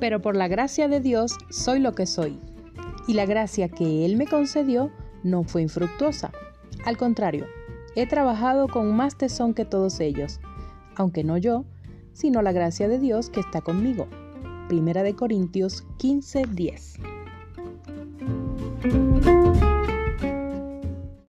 pero por la gracia de Dios soy lo que soy. Y la gracia que Él me concedió no fue infructuosa. Al contrario, he trabajado con más tesón que todos ellos, aunque no yo, sino la gracia de Dios que está conmigo. Primera de Corintios 15:10.